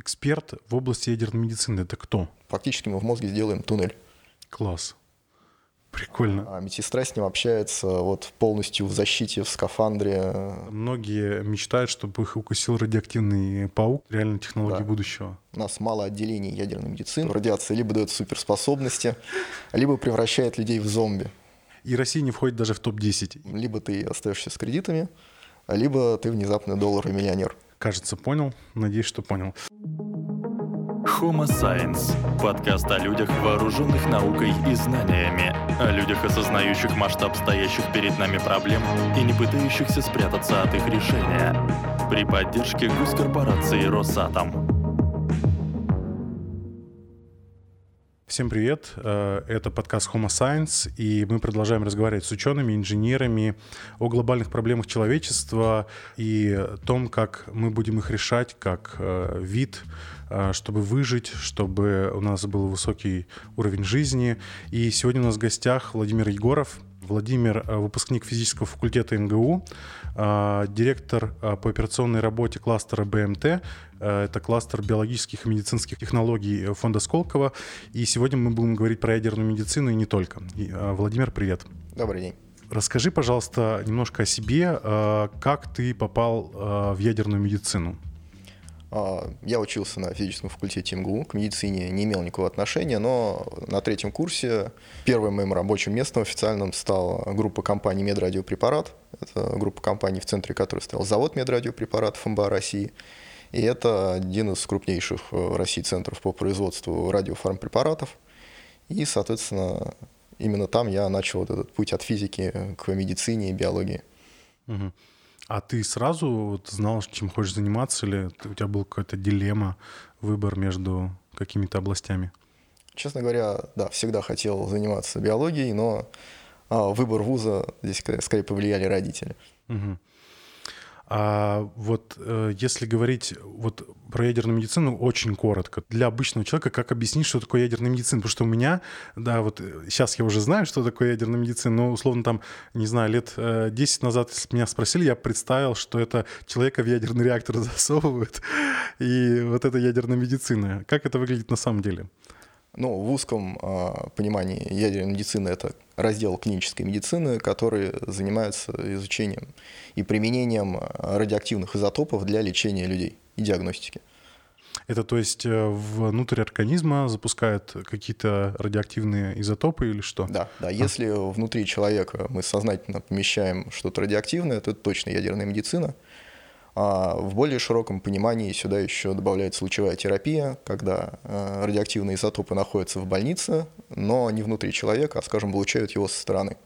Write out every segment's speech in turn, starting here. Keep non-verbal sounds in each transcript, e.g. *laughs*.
эксперт в области ядерной медицины. Это кто? Фактически мы в мозге сделаем туннель. Класс. Прикольно. А медсестра с ним общается вот полностью в защите, в скафандре. Многие мечтают, чтобы их укусил радиоактивный паук. Реально технологии да. будущего. У нас мало отделений ядерной медицины. Радиация либо дает суперспособности, либо превращает людей в зомби. И Россия не входит даже в топ-10. Либо ты остаешься с кредитами, либо ты внезапно долларовый миллионер. Кажется, понял. Надеюсь, что понял. Homo Science – подкаст о людях, вооруженных наукой и знаниями, о людях, осознающих масштаб стоящих перед нами проблем и не пытающихся спрятаться от их решения. При поддержке госкорпорации «Росатом». Всем привет, э, это подкаст Homo Science, и мы продолжаем разговаривать с учеными, инженерами о глобальных проблемах человечества и том, как мы будем их решать как э, вид, чтобы выжить, чтобы у нас был высокий уровень жизни. И сегодня у нас в гостях Владимир Егоров, Владимир, выпускник физического факультета МГУ, директор по операционной работе кластера БМТ, Э, это кластер биологических и медицинских технологий фонда Сколково. И сегодня мы будем говорить про ядерную медицину и не только. Э, Владимир, привет. Добрый день. Расскажи, пожалуйста, немножко о себе. Э, как ты попал в ядерную медицину? А, я учился на физическом факультете МГУ, к медицине не имел никакого отношения, но на третьем курсе первым моим рабочим местом официальным стала группа компаний «Медрадиопрепарат». Это группа компаний, в центре которой стоял завод медрадиопрепаратов МБА России. И это один из крупнейших э, в России центров по производству радиофармпрепаратов. И, соответственно, именно там я начал вот этот путь от физики к медицине и биологии. Угу. А ты сразу вот знал, чем хочешь заниматься, или у тебя был какая-то дилемма, выбор между какими-то областями? Честно говоря, да, всегда хотел заниматься биологией, но а, выбор вуза здесь скорее повлияли родители. Угу. А вот э, если говорить вот про ядерную медицину очень коротко, для обычного человека, как объяснить, что такое ядерная медицина? Потому что у меня, да, вот сейчас я уже знаю, что такое ядерная медицина, но условно там, не знаю, лет 10 назад, если меня спросили, я представил, что это человека в ядерный реактор *laughs* засовывают, и вот это ядерная медицина. Как это выглядит на самом деле? Ну, в узком э, понимании ядерной медицины это раздел клинической медицины, который занимается изучением и применением радиоактивных изотопов для лечения людей и диагностики. Это то есть э, внутрь организма запускают какие-то радиоактивные изотопы или что? Да, да. А. Если внутри человека мы сознательно помещаем что-то радиоактивное, то это точно ядерная медицина. А в более широком понимании сюда еще добавляется лучевая терапия, когда э, радиоактивные изотопы находятся в больнице, но не внутри человека, а, скажем, получают его со стороны.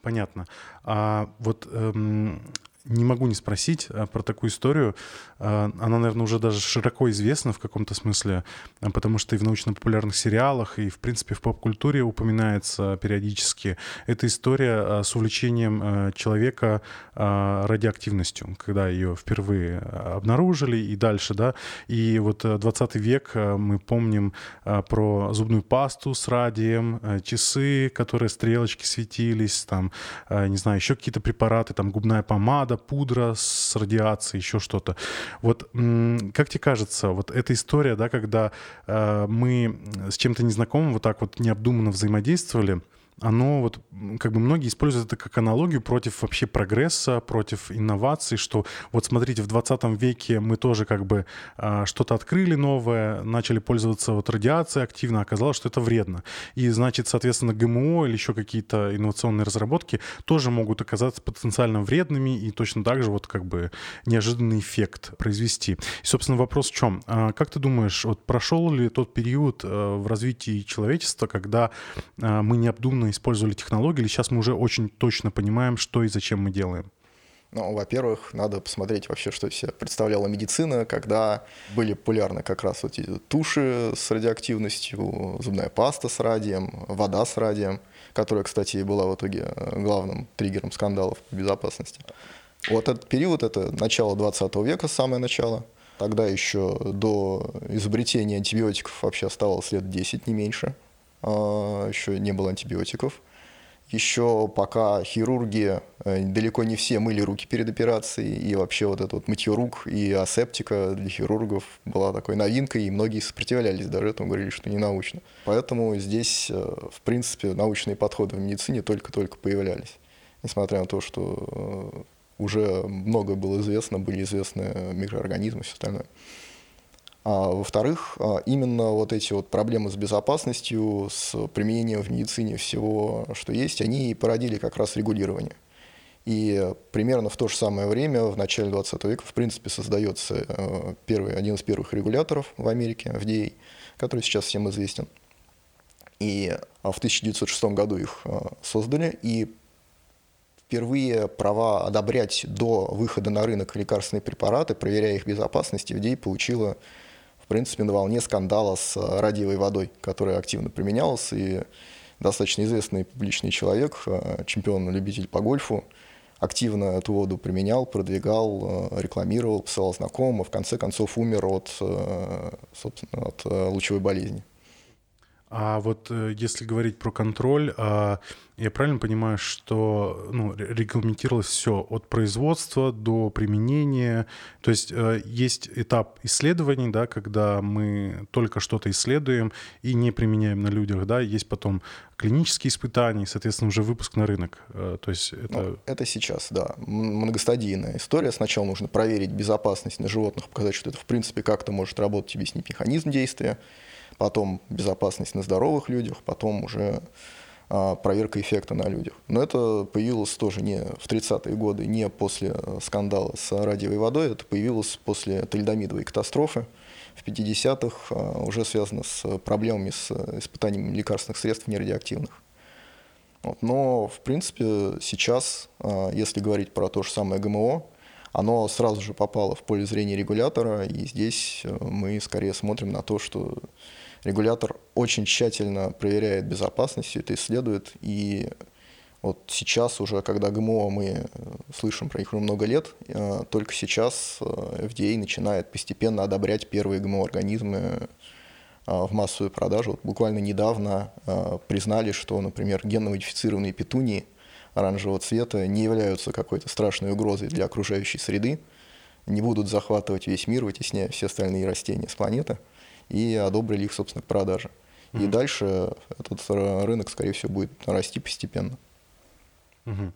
Понятно. А вот эм, не могу не спросить э, про такую историю. Э, она, наверное, уже даже широко известна в каком-то смысле, э, потому что и в научно-популярных сериалах, и, в принципе, в поп-культуре упоминается периодически. Это история с увлечением человека радиоактивностью, когда ее впервые обнаружили и дальше, да. И вот 20 век мы помним про зубную пасту с радием, часы, которые стрелочки светились, там, не знаю, еще какие-то препараты, там, губная помада, помада, пудра с радиацией, еще что-то. Вот как тебе кажется, вот эта история, да, когда э, мы с чем-то незнакомым вот так вот необдуманно взаимодействовали, оно вот, как бы многие используют это как аналогию против вообще прогресса, против инноваций, что вот смотрите, в 20 веке мы тоже как бы а, что-то открыли новое, начали пользоваться вот радиацией активно, оказалось, что это вредно. И значит, соответственно, ГМО или еще какие-то инновационные разработки тоже могут оказаться потенциально вредными и точно так же вот как бы неожиданный эффект произвести. И, собственно, вопрос в чем? А, как ты думаешь, вот прошел ли тот период а, в развитии человечества, когда а, мы необдуманно использовали технологии, или сейчас мы уже очень точно понимаем, что и зачем мы делаем? Ну, во-первых, надо посмотреть вообще, что все представляла медицина, когда были популярны как раз вот эти туши с радиоактивностью, зубная паста с радием, вода с радием, которая, кстати, была в итоге главным триггером скандалов по безопасности. Вот этот период, это начало 20 века, самое начало. Тогда еще до изобретения антибиотиков вообще оставалось лет 10, не меньше. А, еще не было антибиотиков. еще пока хирурги э, далеко не все мыли руки перед операцией, и вообще вот это вот мытье рук и асептика для хирургов была такой новинкой, и многие сопротивлялись даже этому, говорили, что не научно. Поэтому здесь, э, в принципе, научные подходы в медицине только-только появлялись. Несмотря на то, что э, уже много было известно, были известны микроорганизмы и все остальное. А, во-вторых, а, именно вот эти вот проблемы с безопасностью, с применением в медицине всего, что есть, они и породили как раз регулирование. И примерно в то же самое время, в начале 20 века, в принципе, создается э, первый, один из первых регуляторов в Америке, FDA, который сейчас всем известен. И а, в 1906 году их создали, и впервые права одобрять до выхода на рынок лекарственные препараты, проверяя их безопасность, FDA получила принципе, на волне скандала с э, радиевой водой, которая активно применялась, и достаточно известный публичный человек, э, чемпион-любитель по гольфу, активно эту воду применял, продвигал, э, рекламировал, писал знакомым, а в конце концов умер от, собственно, от лучевой болезни. А вот если говорить про контроль, а я правильно понимаю, что ну, регламентировалось все от производства до применения? То есть э, есть этап исследований, да, когда мы только что-то исследуем и не применяем на людях, да, есть потом клинические испытания, соответственно, уже выпуск на рынок. Э, то есть это... Ну, это сейчас, да, многостадийная история. Сначала нужно проверить безопасность на животных, показать, что это в принципе как-то может работать, объяснить механизм действия, потом безопасность на здоровых людях, потом уже а, проверка эффекта на людях. Но это появилось тоже не в 30-е годы, не после скандала с радиовой водой, это появилось после тальдомидовой катастрофы в 50-х, а, уже связано с проблемами с испытанием лекарственных средств нерадиоактивных. Вот. Но, в принципе, сейчас, а, если говорить про то же самое ГМО, оно сразу же попало в поле зрения регулятора, и здесь э, мы скорее смотрим на то, что регулятор очень тщательно проверяет безопасность, все это исследует, и вот сейчас уже, когда ГМО мы э, слышим про них уже много лет, э, только сейчас FDA начинает постепенно одобрять первые ГМО-организмы в массовую продажу. Вот буквально недавно признали, что, например, генно-модифицированные петунии оранжевого цвета не являются какой-то страшной угрозой для окружающей среды, не будут захватывать весь мир, вытесняя все остальные растения с планеты – и одобрили их, собственно, к продаже. Mm-hmm. И дальше этот рынок, скорее всего, будет расти постепенно. Mm-hmm.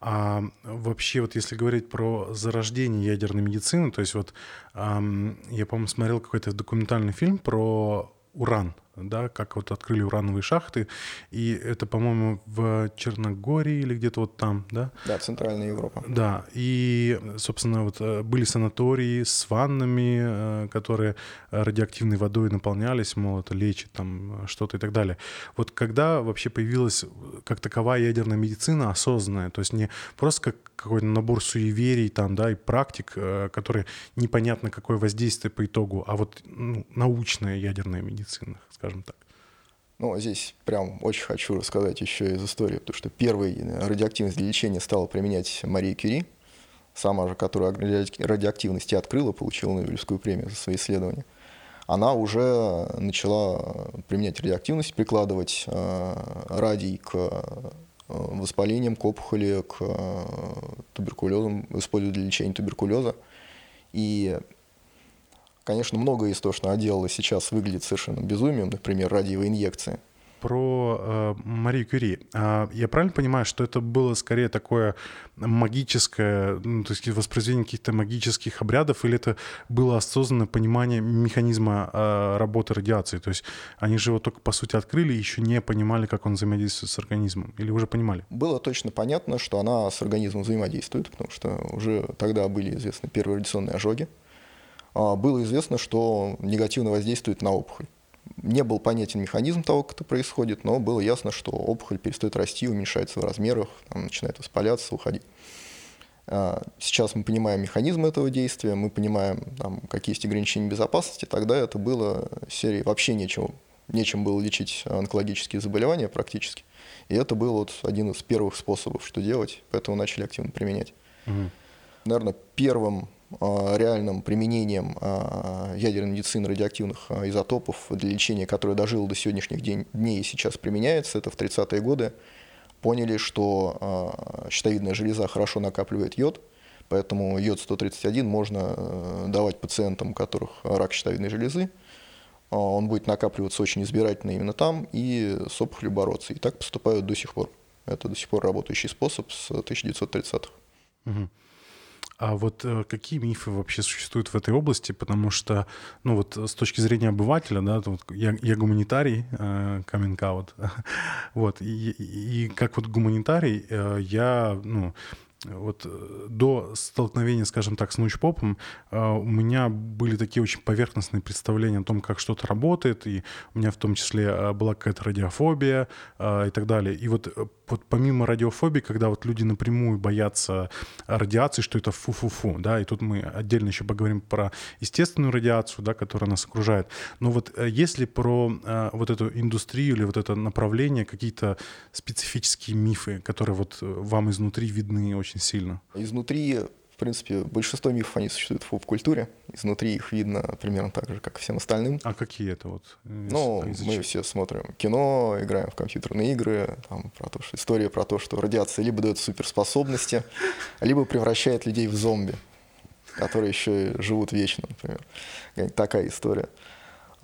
А вообще, вот если говорить про зарождение ядерной медицины, то есть вот эм, я, по-моему, смотрел какой-то документальный фильм про уран, да, как вот открыли урановые шахты, и это, по-моему, в Черногории или где-то вот там, да? Да, Центральная Европа. Да, и, собственно, вот э, были санатории с ваннами, э, которые радиоактивной водой наполнялись, мол, это лечит там что-то и так далее. Вот когда вообще появилась как таковая ядерная медицина осознанная, то есть не просто как какой-то набор суеверий там, да, и практик, э, которые непонятно какое воздействие по итогу, а вот ну, научная ядерная медицина, скажем скажем так. Ну, здесь прям очень хочу рассказать еще из истории, потому что первый радиоактивность для лечения стала применять Мария Кюри, сама же, которая радиоактивности открыла, получила Нобелевскую премию за свои исследования. Она уже начала применять радиоактивность, прикладывать э, радий к э, воспалениям, к опухоли, к э, туберкулезам, используя для лечения туберкулеза. И Конечно, многое из того, что она делала сейчас, выглядит совершенно безумием, например, радиовые инъекции. Про э, Марию Кюри. Э, я правильно понимаю, что это было скорее такое магическое, ну, то есть воспроизведение каких-то магических обрядов, или это было осознанное понимание механизма э, работы радиации? То есть они же его только, по сути, открыли и еще не понимали, как он взаимодействует с организмом? Или уже понимали? Было точно понятно, что она с организмом взаимодействует, потому что уже тогда были известны первые радиационные ожоги. А, было известно, что негативно воздействует на опухоль. Не был понятен механизм того, как это происходит, но было ясно, что опухоль перестает расти, уменьшается в размерах, там, начинает воспаляться, уходить. А, сейчас мы понимаем механизм этого действия, мы понимаем, там, какие есть ограничения безопасности. Тогда это было серии вообще нечего, нечем было лечить онкологические заболевания практически. И это был вот один из первых способов, что делать, поэтому начали активно применять. Угу. Наверное, первым реальным применением э, ядерной медицины радиоактивных э, изотопов для лечения, которое дожило до сегодняшних дней и сейчас применяется, это в 30-е годы поняли, что щитовидная железа хорошо накапливает йод, поэтому йод-131 можно э, давать пациентам, у которых рак щитовидной железы. Он будет накапливаться очень избирательно именно там и с опухолью бороться. И так поступают до сих пор. Это до сих пор работающий способ с 1930-х. Угу. А вот э, какие мифы вообще существуют в этой области? Потому что, ну вот с точки зрения обывателя, да, вот я, я гуманитарий, э, coming out, *laughs* вот, и, и как вот гуманитарий э, я, ну, вот э, до столкновения, скажем так, с научпопом э, у меня были такие очень поверхностные представления о том, как что-то работает, и у меня в том числе э, была какая-то радиофобия и так далее. И вот, вот помимо радиофобии, когда вот люди напрямую боятся радиации, что это фу-фу-фу, да, и тут мы отдельно еще поговорим про естественную радиацию, да, которая нас окружает. Но вот если про вот эту индустрию или вот это направление, какие-то специфические мифы, которые вот вам изнутри видны очень очень сильно. Изнутри, в принципе, большинство мифов, они существуют в поп-культуре. Изнутри их видно примерно так же, как и всем остальным. А какие это вот? Э, ну, мы все смотрим кино, играем в компьютерные игры, там, про то, что история про то, что радиация либо дает суперспособности, *laughs* либо превращает людей в зомби, которые еще и живут вечно, например. Такая история.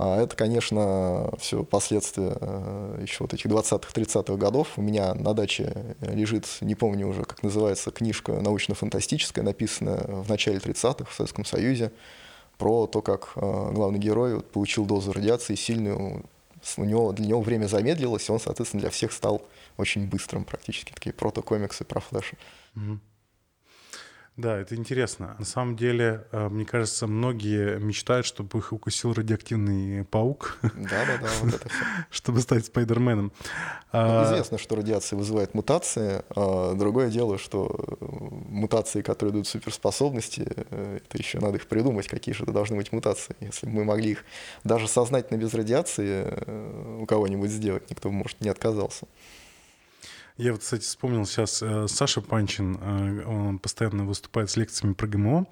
А это, конечно, все последствия э, еще вот этих 20-х, 30-х годов. У меня на даче лежит, не помню уже, как называется, книжка научно-фантастическая, написанная в начале 30-х в Советском Союзе, про то, как э, главный герой получил дозу радиации сильную, у него, для него время замедлилось, и он, соответственно, для всех стал очень быстрым практически. Такие протокомиксы про флеша. Mm-hmm. Да, это интересно. На самом деле, э, мне кажется, многие мечтают, чтобы их укусил радиоактивный паук. Да-да-да, *laughs* вот это все. Чтобы стать Спайдерменом. Ну, а, известно, что радиация вызывает мутации. А другое дело, что э, мутации, которые дают суперспособности, э, это еще надо их придумать, какие же это должны быть мутации. Если бы мы могли их даже сознательно без радиации у кого-нибудь сделать, никто бы, может, не отказался. Я вот, кстати, вспомнил сейчас э, Саша Панчин, э, он постоянно выступает с лекциями про ГМО,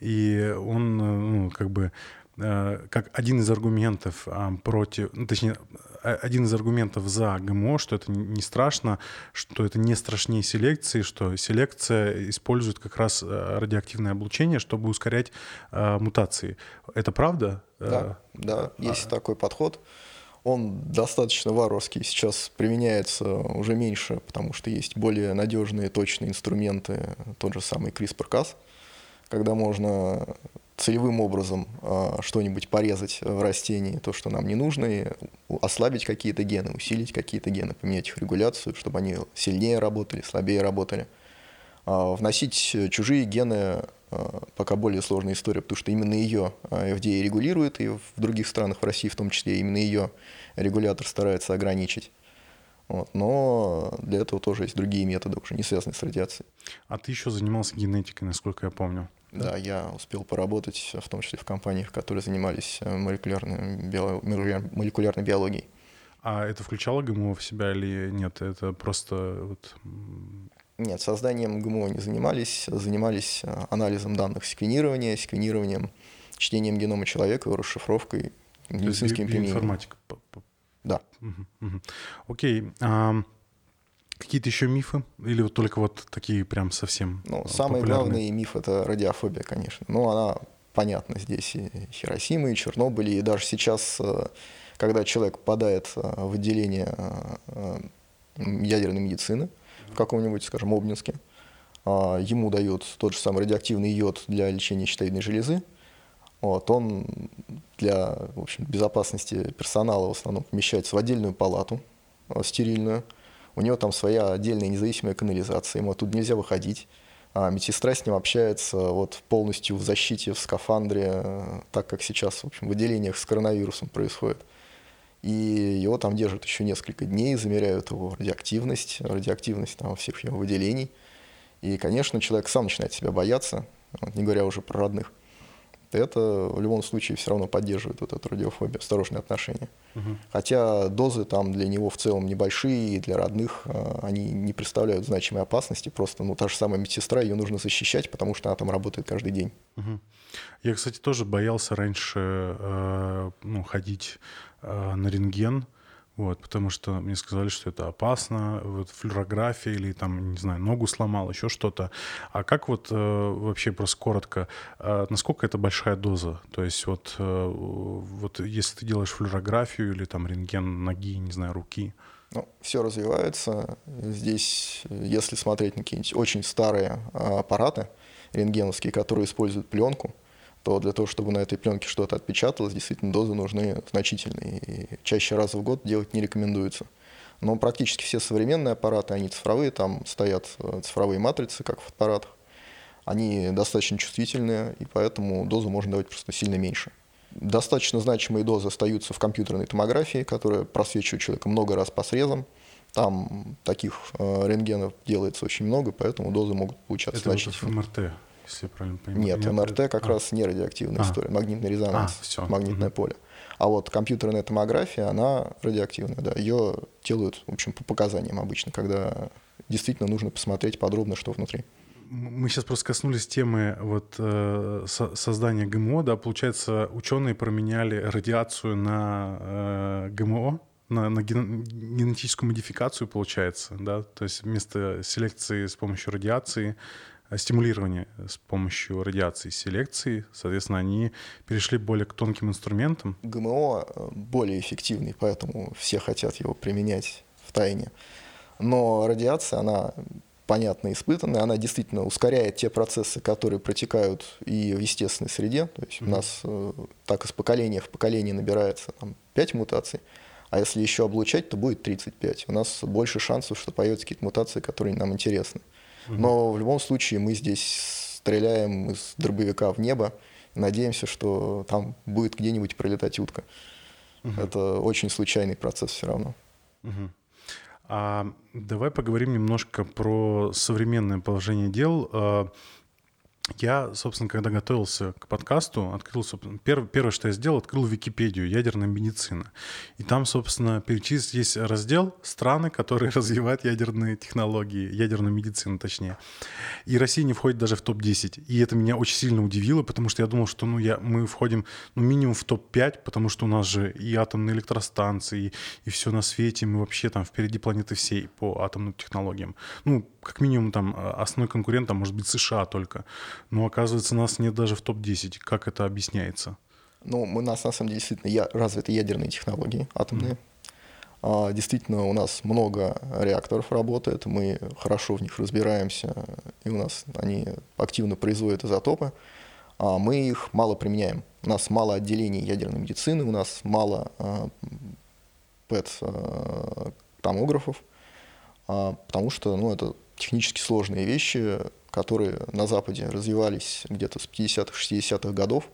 и он, э, ну, как бы, как один из аргументов против, ну, точнее, один из аргументов за ГМО, что это не страшно, что это не страшнее селекции, что селекция использует как раз радиоактивное облучение, чтобы ускорять мутации. Это правда? Да, да, есть а... такой подход. Он достаточно варварский, сейчас применяется уже меньше, потому что есть более надежные, точные инструменты, тот же самый CRISPR-Cas, когда можно целевым образом э, что-нибудь порезать в растении, то, что нам не нужно, и ослабить какие-то гены, усилить какие-то гены, поменять их регуляцию, чтобы они сильнее работали, слабее работали. Э, вносить чужие гены Э, пока более сложная история, потому что именно ее э, FDA регулирует, и в других странах, в России в том числе, именно ее регулятор старается ограничить. Вот. Но для этого тоже есть другие методы, уже не связанные с радиацией. А ты еще занимался генетикой, насколько я помню. Да, я успел поработать, в том числе в компаниях, которые занимались э, молекулярной, био... молекулярной биологией. А это включало ГМО в себя или нет? Это просто вот нет, созданием ГМО не занимались, занимались э, анализом данных секвенирования, секвенированием, чтением генома человека, расшифровкой, медицинским применением. Информатика. Да. Окей. А, какие-то еще мифы? Или вот только вот такие прям совсем Ну, самый главный миф — это радиофобия, конечно. Но она понятна здесь и Хиросима, и Чернобыль, и даже сейчас, э, когда человек попадает э, в отделение ядерной медицины, каком-нибудь, скажем, Обнинске. А, ему дают тот же самый радиоактивный йод для лечения щитовидной железы. Вот, он для в общем, безопасности персонала в основном помещается в отдельную палату а, стерильную. У него там своя отдельная независимая канализация, ему оттуда нельзя выходить. А медсестра с ним общается вот, полностью в защите, в скафандре, так как сейчас в, общем, в отделениях с коронавирусом происходит. И его там держат еще несколько дней, замеряют его радиоактивность, радиоактивность там, всех его выделений. И, конечно, человек сам начинает себя бояться, не говоря уже про родных. Это в любом случае все равно поддерживает вот эту радиофобию, осторожные отношения. Угу. Хотя дозы там для него в целом небольшие, и для родных э, они не представляют значимой опасности. Просто ну, та же самая медсестра, ее нужно защищать, потому что она там работает каждый день. Угу. Я, кстати, тоже боялся раньше э, ну, ходить на рентген, Вот, потому что мне сказали, что это опасно, вот флюорография или там, не знаю, ногу сломал, еще что-то. А как вот э, вообще просто коротко, э, насколько это большая доза? То есть вот, э, вот если ты делаешь флюорографию или там рентген ноги, не знаю, руки, ну, все развивается. Здесь, если смотреть на какие-нибудь очень старые а, аппараты рентгеновские, которые используют пленку, то для того, чтобы на этой пленке что-то отпечаталось, действительно дозы нужны значительные. И чаще раза в год делать не рекомендуется. Но практически все современные аппараты, они цифровые, там стоят э, цифровые матрицы, как в аппаратах. Они достаточно чувствительные, и поэтому дозу можно давать просто сильно меньше. Достаточно значимые дозы остаются в компьютерной томографии, которая просвечивает человека много раз по срезам. Там таких э, рентгенов делается очень много, поэтому дозы могут получаться Это значительно. Вот МРТ, если я правильно понимаю. Нет, Нет МРТ как а. раз не радиоактивная а. история, магнитный резонанс, а, все. магнитное угу. поле. А вот компьютерная томография, она радиоактивная, да. Ее делают, в общем, по показаниям обычно, когда действительно нужно посмотреть подробно, что внутри мы сейчас просто коснулись темы вот э, со создания ГМО, да, получается, ученые променяли радиацию на э, ГМО, на, на ген генетическую модификацию, получается, да, то есть вместо селекции с помощью радиации, стимулирования с помощью радиации селекции, соответственно, они перешли более к тонким инструментам. ГМО э, более эффективный, поэтому все хотят его применять в тайне. Но радиация, она понятно испытанная, она действительно ускоряет те процессы, которые протекают и в естественной среде. То есть mm-hmm. у нас э, так из поколения в поколение набирается там, 5 мутаций, а если еще облучать, то будет 35. У нас больше шансов, что появятся какие-то мутации, которые нам интересны. Но в любом случае мы здесь стреляем из дробовика в небо, надеемся, что там будет где-нибудь пролетать утка. Mm-hmm. Это очень случайный процесс все равно. Mm-hmm. А давай поговорим немножко про современное положение дел. Я, собственно, когда готовился к подкасту, открыл, перв, первое, что я сделал, открыл Википедию «Ядерная медицина». И там, собственно, перечислить есть раздел «Страны, которые *laughs* развивают ядерные технологии», ядерную медицину, точнее. И Россия не входит даже в топ-10. И это меня очень сильно удивило, потому что я думал, что ну, я, мы входим ну, минимум в топ-5, потому что у нас же и атомные электростанции, и, и все на свете, мы вообще там впереди планеты всей по атомным технологиям. Ну, как минимум там а, основной конкурент там может быть США только. Но оказывается, нас нет даже в топ-10. Как это объясняется? Ну, у нас на самом деле действительно я, развиты ядерные технологии атомные. Mm-hmm. А, действительно, у нас много реакторов работает, мы хорошо в них разбираемся, и у нас они активно производят изотопы. А мы их мало применяем. У нас мало отделений ядерной медицины, у нас мало а, ПЭТ-томографов, а, потому что ну, это технически сложные вещи, которые на Западе развивались где-то с 50-х, 60-х годов,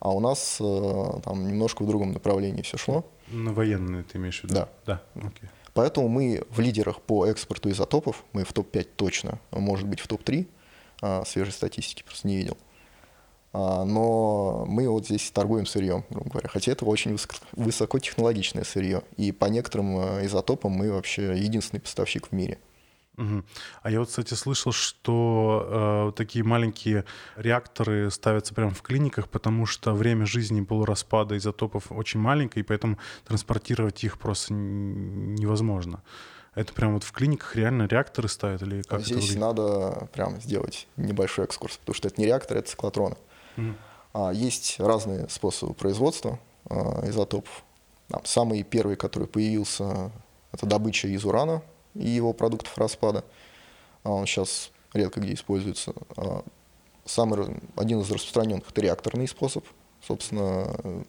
а у нас э, там немножко в другом направлении все шло. На военные ты имеешь в виду? Да. да. Okay. Поэтому мы в лидерах по экспорту изотопов, мы в топ-5 точно, может быть в топ-3, а, свежей статистики просто не видел. А, но мы вот здесь торгуем сырьем, грубо говоря, хотя это очень высоко, высокотехнологичное сырье, и по некоторым э, изотопам мы вообще единственный поставщик в мире. Угу. А я вот, кстати, слышал, что э, такие маленькие реакторы ставятся прямо в клиниках, потому что время жизни полураспада изотопов очень маленькое, и поэтому транспортировать их просто невозможно. Это прям вот в клиниках реально реакторы ставят или как Здесь это надо прям сделать небольшой экскурс, потому что это не реакторы, это циклотроны. Mm. А, есть разные способы производства а, изотопов. Там, самый первый, который появился, это добыча из урана, и его продуктов распада. А он сейчас редко где используется. А самый, один из распространенных – это реакторный способ. Собственно,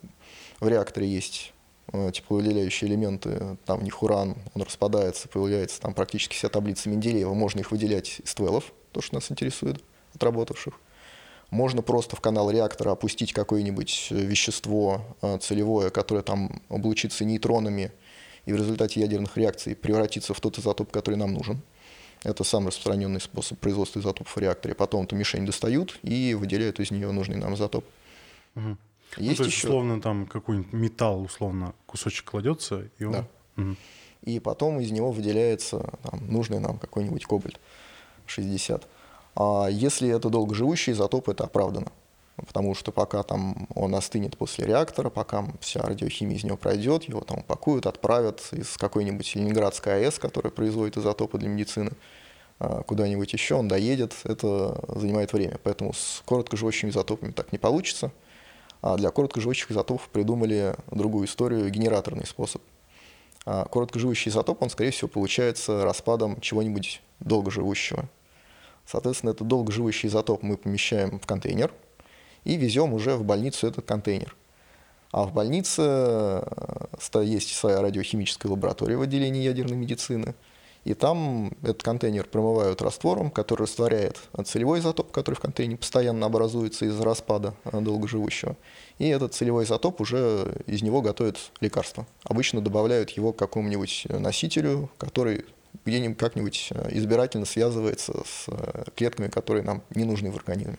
в реакторе есть э, тепловыделяющие элементы, там в них уран, он распадается, появляется там практически вся таблица Менделеева, можно их выделять из твелов, то, что нас интересует, отработавших. Можно просто в канал реактора опустить какое-нибудь вещество э, целевое, которое там облучится нейтронами, и в результате ядерных реакций превратиться в тот изотоп, который нам нужен. Это самый распространенный способ производства изотопов в реакторе. Потом эту мишень достают и выделяют из нее нужный нам изотоп. Угу. Есть ну, то есть, еще... условно, там какой-нибудь металл, условно, кусочек кладется, и он... Да. Угу. И потом из него выделяется там, нужный нам какой-нибудь кобальт 60. А если это долгоживущий изотоп, это оправдано. Потому что пока там он остынет после реактора, пока вся радиохимия из него пройдет, его там упакуют, отправят из какой-нибудь Ленинградской АЭС, которая производит изотопы для медицины, а, куда-нибудь еще, он доедет, это занимает время. Поэтому с короткоживущими изотопами так не получится. А для короткоживущих изотопов придумали другую историю, генераторный способ. А короткоживущий изотоп, он, скорее всего, получается распадом чего-нибудь долгоживущего. Соответственно, этот долгоживущий изотоп мы помещаем в контейнер и везем уже в больницу этот контейнер. А в больнице э, есть своя радиохимическая лаборатория в отделении ядерной медицины – и там этот контейнер промывают раствором, который растворяет целевой изотоп, который в контейнере постоянно образуется из-за распада э, долгоживущего. И этот целевой изотоп уже из него готовят лекарство. Обычно добавляют его к какому-нибудь носителю, который где-нибудь как-нибудь э, избирательно связывается с клетками, которые нам не нужны в организме.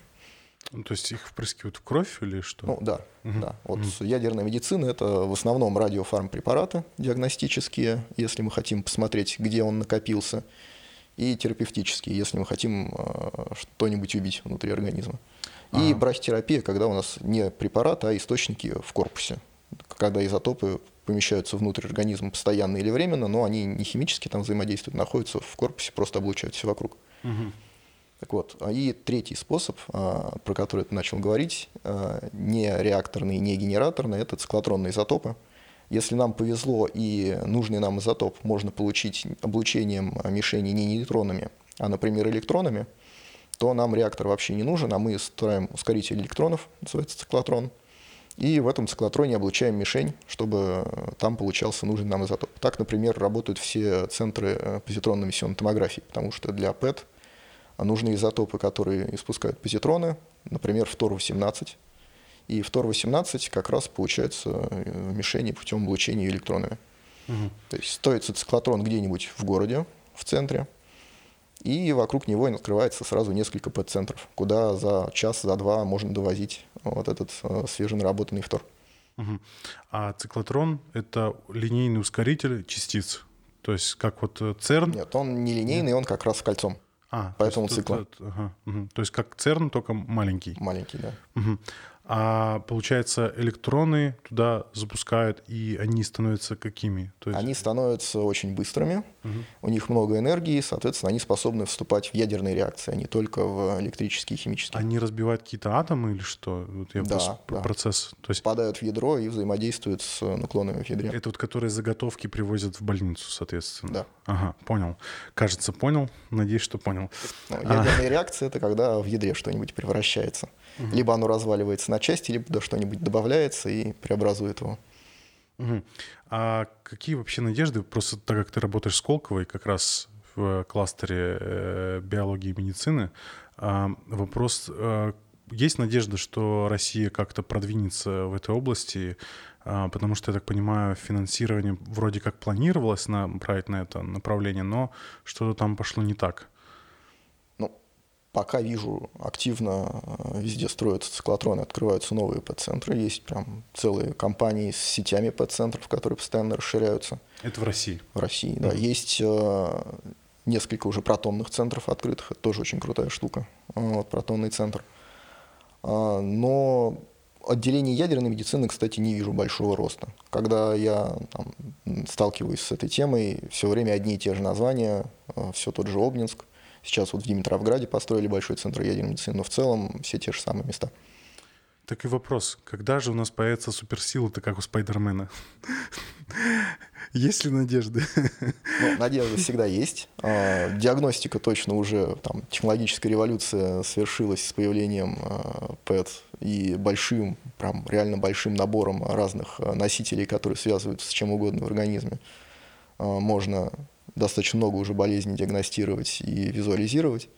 Ну, то есть их впрыскивают в кровь или что? Ну да, угу. да. Вот угу. ядерная медицина это в основном радиофармпрепараты диагностические, если мы хотим посмотреть, где он накопился, и терапевтические, если мы хотим э, что-нибудь убить внутри организма. И ага. брахтерапия, когда у нас не препарат, а источники в корпусе, когда изотопы помещаются внутрь организма постоянно или временно, но они не химически там взаимодействуют, находятся в корпусе, просто облучают все вокруг. Угу. Так вот, а и третий способ, а, про который ты начал говорить, а, не реакторный, не генераторный, это циклотронные изотопы. Если нам повезло и нужный нам изотоп можно получить облучением мишени не нейтронами, а, например, электронами, то нам реактор вообще не нужен, а мы строим ускоритель электронов, называется циклотрон, и в этом циклотроне облучаем мишень, чтобы там получался нужный нам изотоп. Так, например, работают все центры позитронно-эмиссионной томографии, потому что для ПЭТ – нужны изотопы, которые испускают позитроны, например, фтор-18. И фтор-18 как раз получается в мишени путем облучения электронами. Угу. То есть стоит циклотрон где-нибудь в городе, в центре, и вокруг него открывается сразу несколько ПЭТ-центров, куда за час, за два можно довозить вот этот э, свеженаработанный фтор. Угу. А циклотрон — это линейный ускоритель частиц? То есть как вот э, ЦЕРН? Нет, он не линейный, он как раз с кольцом. А, Поэтому то есть, цикла. ага, угу. То есть как ЦЕРН, только маленький. Маленький, да. Угу. А получается, электроны туда запускают, и они становятся какими? То есть... Они становятся очень быстрыми, угу. у них много энергии, соответственно, они способны вступать в ядерные реакции, а не только в электрические и химические. Они разбивают какие-то атомы или что? Вот я да, да. процесс. То есть... Падают в ядро и взаимодействуют с наклонами в ядре. Это вот которые заготовки привозят в больницу, соответственно? Да. Ага, понял. Кажется, понял. Надеюсь, что понял. Ну, ядерные а... реакции — это когда в ядре что-нибудь превращается. Угу. Либо оно разваливается на части, либо да, что-нибудь добавляется и преобразует его. Угу. А какие вообще надежды, просто так как ты работаешь с Колковой как раз в кластере э, биологии и медицины, э, вопрос, э, есть надежда, что Россия как-то продвинется в этой области, э, потому что, я так понимаю, финансирование вроде как планировалось направить на это направление, но что-то там пошло не так пока вижу, активно э, везде строятся циклотроны, открываются новые ПЭТ-центры. Есть прям целые компании с сетями ПЭТ-центров, которые постоянно расширяются. Это в России? В России, да. Mm-hmm. Есть э, несколько уже протонных центров открытых. Это тоже очень крутая штука. Вот, протонный центр. А, но отделение ядерной медицины, кстати, не вижу большого роста. Когда я там, сталкиваюсь с этой темой, все время одни и те же названия, э, все тот же Обнинск, Сейчас вот в Димитровграде построили большой центр ядерной медицины, но в целом все те же самые места. Так и вопрос, когда же у нас появится суперсила-то, как у Спайдермена? Есть ли надежды? Ну, надежда всегда есть. А, диагностика точно уже, там, технологическая революция свершилась с появлением а, ПЭТ и большим, прям реально большим набором разных а, носителей, которые связываются с чем угодно в организме. Можно достаточно много уже болезней диагностировать и визуализировать.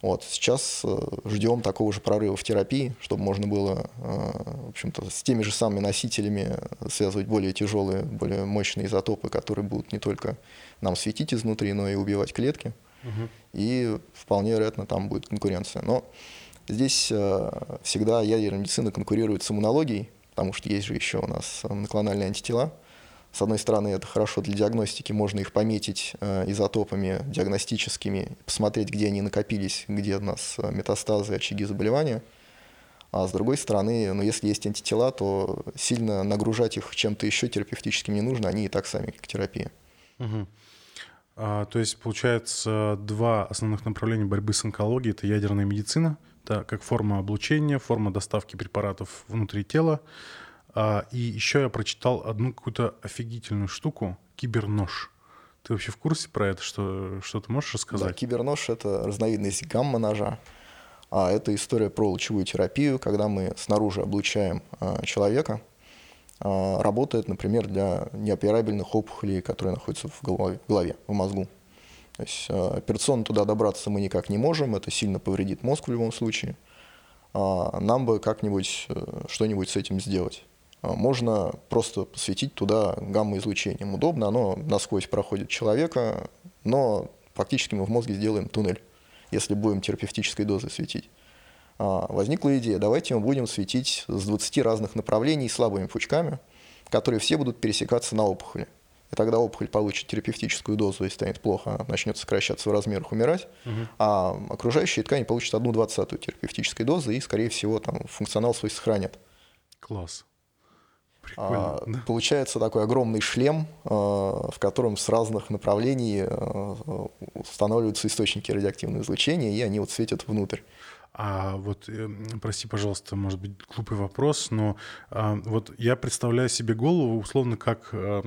Вот. Сейчас э, ждем такого же прорыва в терапии, чтобы можно было э, в общем-то, с теми же самыми носителями связывать более тяжелые, более мощные изотопы, которые будут не только нам светить изнутри, но и убивать клетки. Угу. И вполне вероятно там будет конкуренция. Но здесь э, всегда ядерная медицина конкурирует с иммунологией, потому что есть же еще у нас моноклональные антитела – с одной стороны, это хорошо для диагностики, можно их пометить э, изотопами диагностическими, посмотреть, где они накопились, где у нас э, метастазы, очаги заболевания. А с другой стороны, ну, если есть антитела, то сильно нагружать их чем-то еще терапевтическим не нужно, они и так сами как терапия. Угу. А, то есть, получается, два основных направления борьбы с онкологией – это ядерная медицина, да, как форма облучения, форма доставки препаратов внутри тела. А, и еще я прочитал одну какую-то офигительную штуку – кибернож. Ты вообще в курсе про это? Что, что ты можешь рассказать? Да, кибернож – это разновидность гамма-ножа. А это история про лучевую терапию, когда мы снаружи облучаем а, человека. А, работает, например, для неоперабельных опухолей, которые находятся в голове, в, голове, в мозгу. То есть а, операционно туда добраться мы никак не можем, это сильно повредит мозг в любом случае. Нам бы как-нибудь э, что-нибудь с этим сделать. Можно просто посветить туда гамма-излучением. Удобно, оно насквозь проходит человека, но фактически мы в мозге сделаем туннель если будем терапевтической дозой светить. А, возникла идея, давайте мы будем светить с 20 разных направлений слабыми пучками, которые все будут пересекаться на опухоли. И тогда опухоль получит терапевтическую дозу и станет плохо, она начнет сокращаться в размерах, умирать, угу. а окружающие ткани получат одну двадцатую терапевтической дозы и, скорее всего, там, функционал свой сохранят. Класс. А, да. Получается такой огромный шлем, а, в котором с разных направлений а, устанавливаются источники радиоактивного излучения, и они вот светят внутрь. А вот, э, прости, пожалуйста, может быть, глупый вопрос, но а, вот я представляю себе голову условно как а,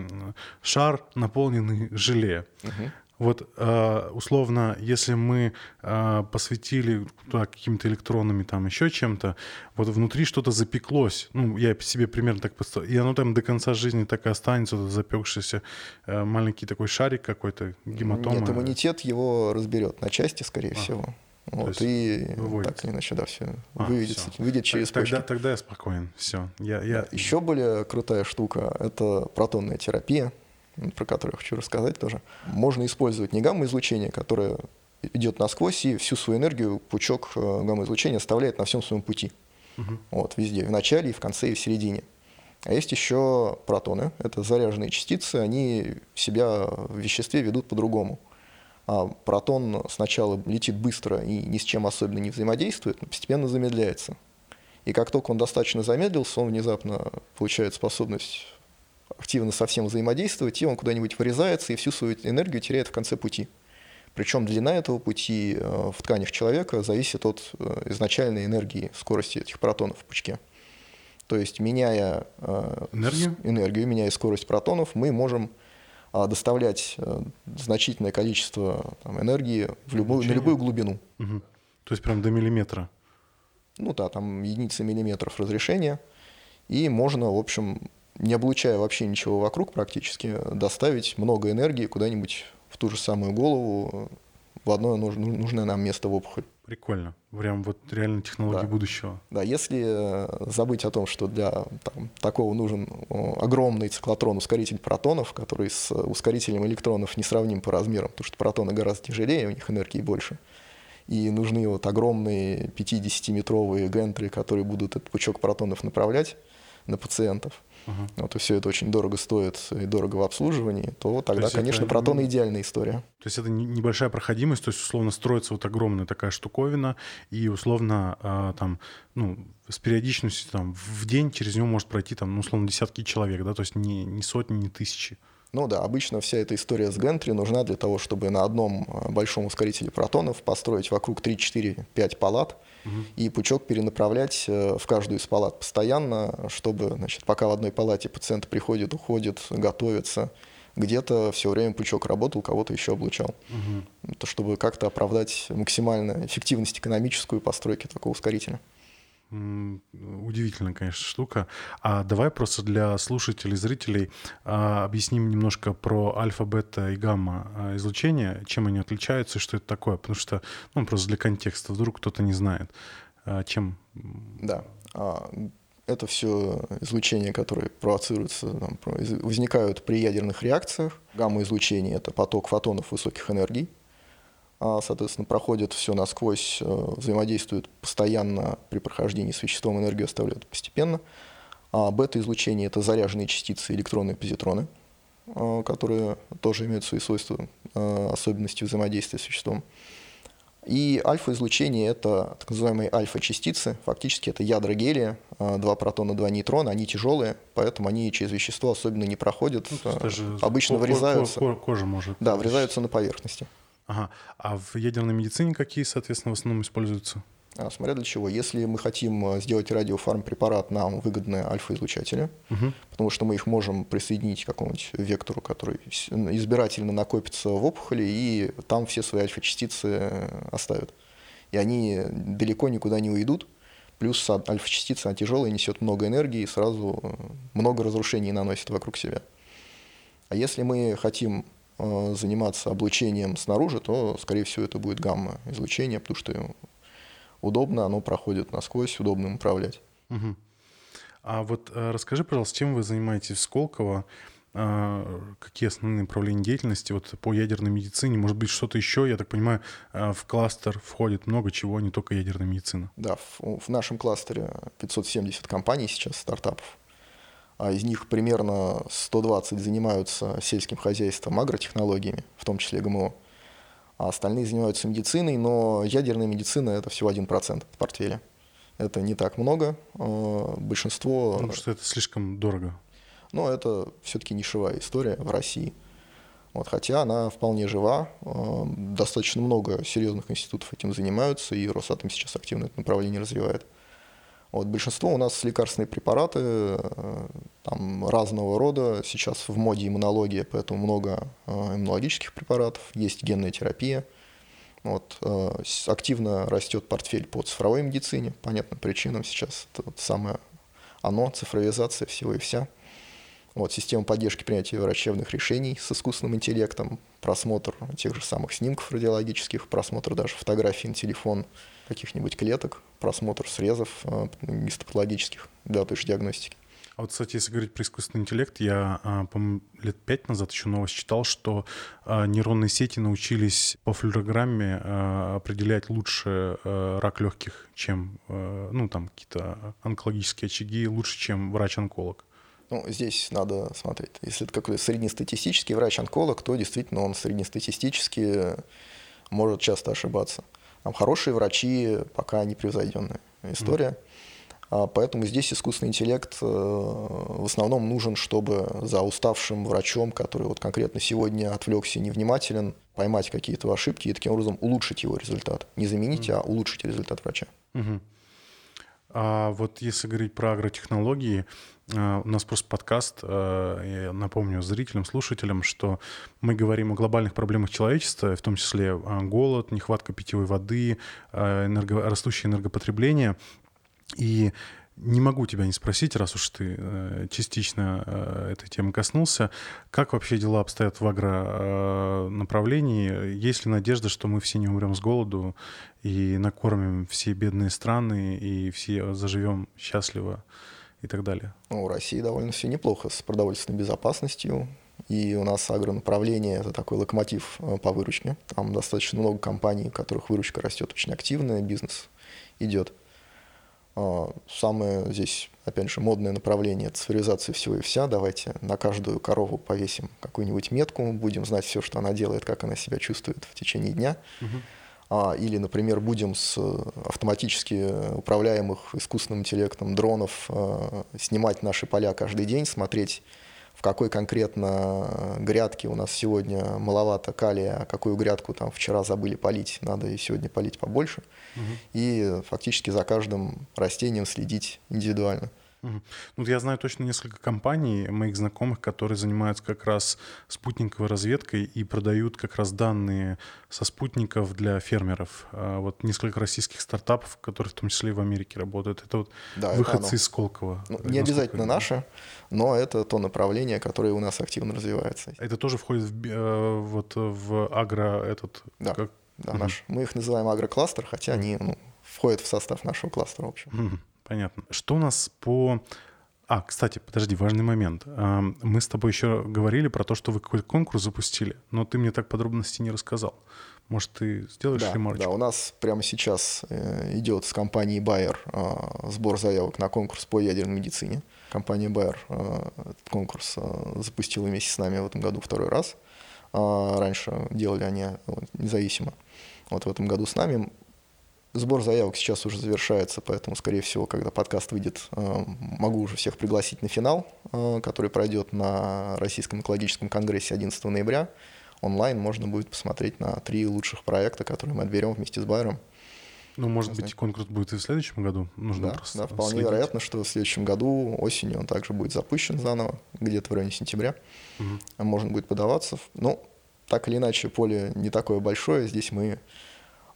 шар, наполненный желе. Угу. Вот э, условно, если мы э, посветили туда какими-то электронами, там еще чем-то, вот внутри что-то запеклось. Ну, я себе примерно так представляю. И оно там до конца жизни так и останется, запекшийся э, маленький такой шарик какой-то, гематома. Нет, иммунитет его разберет на части, скорее а. всего. Вот, и выводится. так или иначе, да, все а, выведется, все. выйдет через тогда, почки. Тогда я спокоен, все. Я, я... Еще более крутая штука – это протонная терапия про который я хочу рассказать тоже, можно использовать не гамма-излучение, которое идет насквозь, и всю свою энергию пучок э, гамма-излучения оставляет на всем своем пути. Угу. Вот, везде, в начале, и в конце, и в середине. А есть еще протоны, это заряженные частицы, они себя в веществе ведут по-другому. А протон сначала летит быстро и ни с чем особенно не взаимодействует, но постепенно замедляется. И как только он достаточно замедлился, он внезапно получает способность активно со всем взаимодействовать, и он куда-нибудь вырезается и всю свою энергию теряет в конце пути. Причем длина этого пути э, в тканях человека зависит от э, изначальной энергии, скорости этих протонов в пучке. То есть, меняя э, энергию, энергию меняя скорость протонов, мы можем доставлять значительное количество там, энергии в любую, на любую глубину. Угу. То есть прям до миллиметра? Ну да, там единицы миллиметров разрешения. И можно, в общем, не облучая вообще ничего вокруг практически, доставить много энергии куда-нибудь в ту же самую голову, в одно нужное нам место в опухоль. Прикольно. Прям вот реально технологии да. будущего. Да, если э, забыть о том, что для там, такого нужен огромный циклотрон ускоритель протонов, который с ускорителем электронов не сравним по размерам, потому что протоны гораздо тяжелее, у них энергии больше. И нужны вот огромные 50-метровые гентры, которые будут этот пучок протонов направлять на пациентов uh-huh. вот, и все это очень дорого стоит и дорого в обслуживании, то тогда, то конечно, это... протоны идеальная история. То есть это небольшая проходимость, то есть условно строится вот огромная такая штуковина, и условно а, там, ну, с периодичностью там в день через него может пройти там, ну, условно, десятки человек, да, то есть не, не сотни, не тысячи. Ну да, обычно вся эта история с Гентри нужна для того, чтобы на одном а, большом ускорителе протонов построить вокруг 3-4-5 палат, и пучок перенаправлять э, в каждую из палат постоянно, чтобы, значит, пока в одной палате пациент приходит, уходит, готовится, где-то все время пучок работал, кого-то еще облучал. Угу. То, чтобы как-то оправдать максимально эффективность экономическую постройки такого ускорителя. Удивительная, конечно, штука. А давай просто для слушателей, зрителей а, объясним немножко про альфа, бета и гамма а, излучение, чем они отличаются и что это такое. Потому что, ну, просто для контекста, вдруг кто-то не знает, а, чем... Да. Это все излучения, которые провоцируются, там, возникают при ядерных реакциях. Гамма-излучение — это поток фотонов высоких энергий, а, соответственно, проходит все насквозь, э, взаимодействует постоянно при прохождении с веществом, энергию оставляют постепенно. А бета-излучение – это заряженные частицы, электроны и позитроны, а, которые тоже имеют свои свойства, э, особенности взаимодействия с веществом. И альфа-излучение – это так называемые альфа-частицы. Фактически это ядра гелия, а, два протона, два нейтрона. Они тяжелые, поэтому они через вещество особенно не проходят. Ну, Обычно ко- врезаются. ко- Кожа может. Да, врезаются на поверхности. Ага. А в ядерной медицине какие, соответственно, в основном используются? А, Смотря для чего. Если мы хотим э, сделать радиофармпрепарат, нам выгодны альфа-излучатели, Мгм. потому что мы их можем присоединить к какому-нибудь вектору, который избирательно накопится в опухоли, и там все свои альфа-частицы э, оставят. И они далеко никуда не уйдут. Плюс альфа-частица она тяжелая, несет много энергии и сразу э, много разрушений наносит вокруг себя. А если мы хотим заниматься облучением снаружи, то, скорее всего, это будет гамма-излучение, потому что удобно, оно проходит насквозь, удобно им управлять. Мгм. А вот э, расскажи, пожалуйста, чем вы занимаетесь в Сколково? А, Какие основные направления деятельности вот по ядерной медицине? Может быть, что-то еще? Я так понимаю, э, в кластер входит много чего, не только ядерная медицина. Да, в, в нашем кластере 570 компаний сейчас, стартапов. А из них примерно 120 занимаются сельским хозяйством, агротехнологиями, в том числе ГМО. А остальные занимаются медициной, но ядерная медицина – это всего 1% от портфеля. Это не так много. А, Большинство Потому что это слишком дорого. но это все-таки нишевая история в России. Вот, хотя она вполне жива, э, достаточно много серьезных институтов этим занимаются, и Росатом сейчас активно это направление развивает. Вот, большинство у нас лекарственные препараты э, там, разного рода. Сейчас в моде иммунология, поэтому много э, иммунологических препаратов, есть генная терапия. Вот, э, активно растет портфель по цифровой медицине, понятным причинам сейчас. Это вот самое оно, цифровизация всего и вся. Вот, система поддержки принятия врачебных решений с искусственным интеллектом, просмотр тех же самых снимков радиологических, просмотр даже фотографий на телефон каких-нибудь клеток, просмотр срезов э, гистопатологических для той же диагностики. А вот, кстати, если говорить про искусственный интеллект, я, а, по-моему, лет пять назад еще новость читал, что а, нейронные сети научились по флюорограмме а, определять лучше рак легких, чем, ну, там, какие-то онкологические очаги, лучше, чем врач-онколог. Ну, здесь надо смотреть. Если это какой-то среднестатистический врач-онколог, то действительно он среднестатистически может часто ошибаться. Там хорошие врачи пока непревзойденная история. А, Поэтому здесь искусственный интеллект э, в основном нужен, чтобы за уставшим врачом, который вот конкретно сегодня отвлекся и невнимателен, поймать какие-то ошибки и таким образом улучшить его результат. Не заменить, а улучшить результат врача. Мгм. А вот если говорить про агротехнологии, а, у нас просто подкаст, а, я напомню зрителям, слушателям, что мы говорим о глобальных проблемах человечества, в том числе а, голод, нехватка питьевой воды, энерго- растущее энергопотребление. И не могу тебя не спросить, раз уж ты э, частично э, этой темы коснулся, как вообще дела обстоят в агронаправлении? Есть ли надежда, что мы все не умрем с голоду и накормим все бедные страны, и все заживем счастливо и так далее? Ну, у России довольно все неплохо с продовольственной безопасностью. И у нас агронаправление – это такой локомотив э, по выручке. Там достаточно много компаний, у которых выручка растет очень активно, бизнес идет. А, Самое здесь, опять же, модное направление – цифровизация всего и вся. Давайте на каждую корову повесим какую-нибудь метку, будем знать все, что она делает, как она себя чувствует в течение дня. А, Или, например, будем с э, автоматически управляемых искусственным интеллектом дронов э, снимать наши поля каждый день, смотреть, в какой конкретно грядке у нас сегодня маловато калия, а какую грядку там вчера забыли полить, надо и сегодня полить побольше. И фактически за каждым растением следить индивидуально. Ну, я знаю точно несколько компаний, моих знакомых, которые занимаются как раз спутниковой разведкой и продают как раз данные со спутников для фермеров. А Вот несколько российских стартапов, которые в том числе и в Америке работают. Это вот Да, это выходцы оно. из Сколково. Ну, не обязательно я наше, но это то направление, которое у нас активно развивается. Это тоже входит в, э, вот в агро этот... Да. как- Да, Мгм. наш. Мы их называем агрокластер, хотя они ну, входят в состав нашего кластера, в общем. Мгм, Понятно. Что у нас по... А, кстати, подожди, важный момент. Мы с тобой еще говорили про то, что вы какой-то конкурс запустили, но ты мне так подробностей не рассказал. Может, ты сделаешь Да, ремарочку? да, у нас прямо сейчас э, идет с компанией Bayer э, сбор заявок на конкурс по ядерной медицине. Компания Bayer э, этот конкурс запустила вместе с нами в этом году второй раз. А, раньше делали они независимо. Вот в этом году с нами. Сбор заявок сейчас уже завершается, поэтому, скорее всего, когда подкаст выйдет, а, могу уже всех пригласить на финал, а, который пройдет на Российском экологическом конгрессе 11 ноября. Онлайн можно будет посмотреть на три лучших проекта, которые мы отберем вместе с Байером. Ну, может быть, конкурс будет и в следующем году. Нужно да, просто да, вполне следить. вероятно, что в следующем году осенью он также будет запущен заново, где-то в районе сентября. Мгм. Можно будет подаваться. Ну, так или иначе, поле не такое большое. Здесь мы,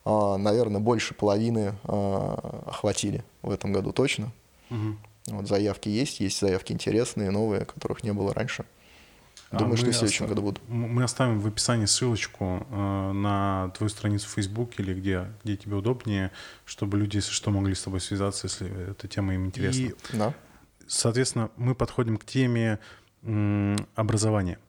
наверное, больше половины а, охватили в этом году точно. Мгм. Вот заявки есть, есть заявки интересные, новые, которых не было раньше. А Думаю, что мы и в следующем году будут. Мы оставим в описании ссылочку э, на твою страницу в Facebook или где, где тебе удобнее, чтобы люди, если что, могли с тобой связаться, если эта тема им интересна. И, Да. соответственно, мы подходим к теме образования.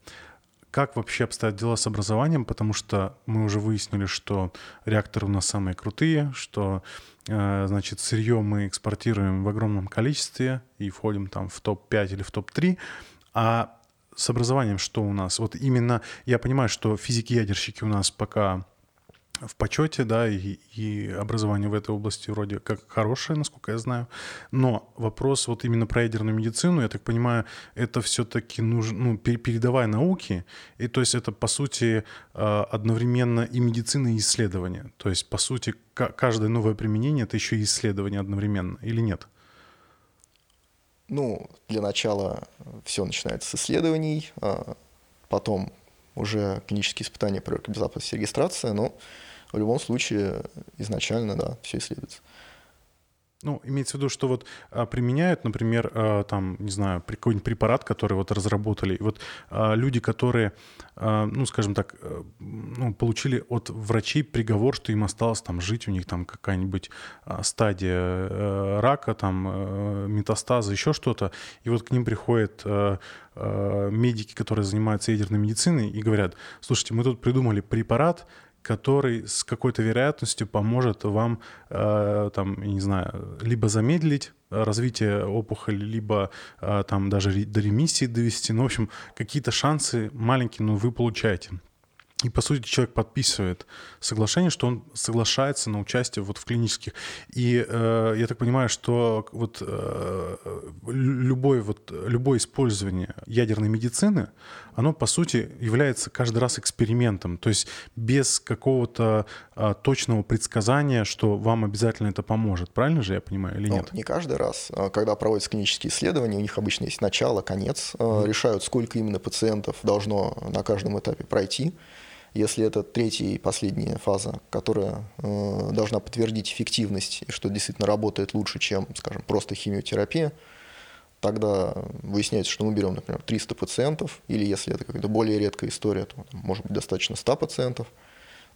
Как вообще обстоят дела с образованием? Потому что мы уже выяснили, что реакторы у нас самые крутые, что э, значит, сырье мы экспортируем в огромном количестве и входим там в топ-5 или в топ-3. А с образованием что у нас? Вот именно я понимаю, что физики-ядерщики у нас пока в почете, да, и, и образование в этой области вроде как хорошее, насколько я знаю. Но вопрос вот именно про ядерную медицину, я так понимаю, это все-таки нужно, ну, пер- передовая науки, и то есть это, по сути, э, одновременно и медицина, и исследование. То есть, по сути, ка- каждое новое применение — это еще и исследование одновременно, или нет? Ну, для начала все начинается с исследований, а потом уже клинические испытания, проверка безопасности, регистрация, но в любом случае изначально, да, все исследуется. Ну, имеется в виду, что вот а, применяют, например, а, там, не знаю, какой-нибудь препарат, который вот разработали, и вот а, люди, которые, а, ну, скажем так, э, ну, получили от врачей приговор, что им осталось там жить, у них там какая-нибудь а, стадия э, рака, там, э, метастазы, еще что-то, и вот к ним приходят медики, которые занимаются ядерной медициной, и говорят, слушайте, мы тут придумали препарат, который с какой-то вероятностью поможет вам, э, там, я не знаю, либо замедлить э, развитие опухоли, либо э, там даже до ремиссии довести. Ну, в общем, какие-то шансы маленькие, но вы получаете. И, по сути, человек подписывает соглашение, что он соглашается на участие вот в клинических. И э, я так понимаю, что вот э, любое, вот, любое использование ядерной медицины, оно, по сути, является каждый раз экспериментом. То есть без какого-то э, точного предсказания, что вам обязательно это поможет. Правильно же я понимаю или Ну, нет? не каждый раз. А, Когда проводятся клинические исследования, у них обычно есть начало, конец, а, решают, сколько именно пациентов должно на каждом этапе пройти. Если это третья и последняя фаза, которая э, должна подтвердить эффективность и что действительно работает лучше, чем, скажем, просто химиотерапия, тогда выясняется, что мы берем, например, 300 пациентов, или если это какая-то более редкая история, то может быть достаточно 100 пациентов.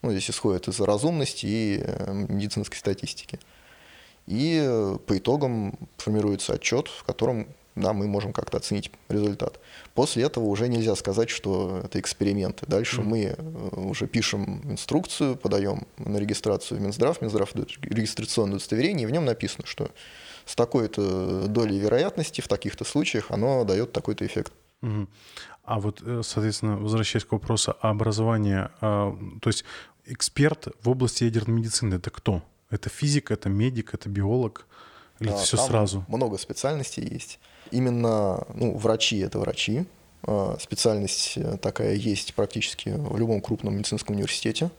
Ну, здесь исходит из разумности и э, медицинской статистики. И э, по итогам формируется отчет, в котором да, мы можем как-то оценить результат. После этого уже нельзя сказать, что это эксперименты. Дальше мы э, уже пишем инструкцию, подаем на регистрацию в Минздрав, Минздрав дает регистрационное удостоверение, и в нем написано, что с такой-то долей вероятности в таких-то случаях оно дает такой-то эффект. Мгм. А вот, э, соответственно, возвращаясь к вопросу о образовании, а, то есть эксперт в области ядерной медицины это кто? Это физик, это медик, это биолог? Или А, все там сразу? Много специальностей есть. Именно ну, врачи это врачи. А, Специальность э, такая есть практически в любом крупном медицинском университете.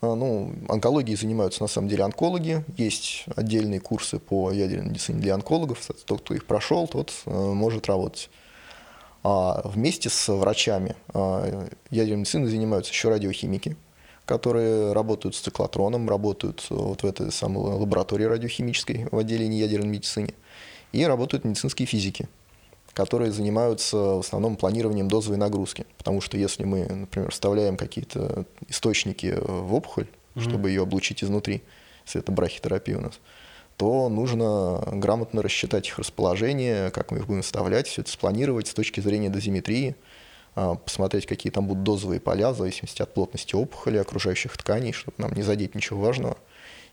А, Ну, онкологией занимаются на самом деле онкологи. Есть отдельные курсы по ядерной медицине для онкологов. Тот, кто их прошел, тот э, может работать. А вместе с врачами а, ядерной медициной занимаются еще радиохимики, которые работают с циклотроном, работают вот в этой самой лаборатории радиохимической в отделении ядерной медицины, и работают медицинские физики, которые занимаются в основном планированием дозовой нагрузки. Потому что если мы, например, вставляем какие-то источники в опухоль, чтобы ее облучить изнутри, если это брахитерапия у нас, то нужно грамотно рассчитать их расположение, как мы их будем вставлять, все это спланировать с точки зрения дозиметрии, а, посмотреть, какие там будут дозовые поля, в зависимости от плотности опухоли, окружающих тканей, чтобы нам не задеть ничего важного.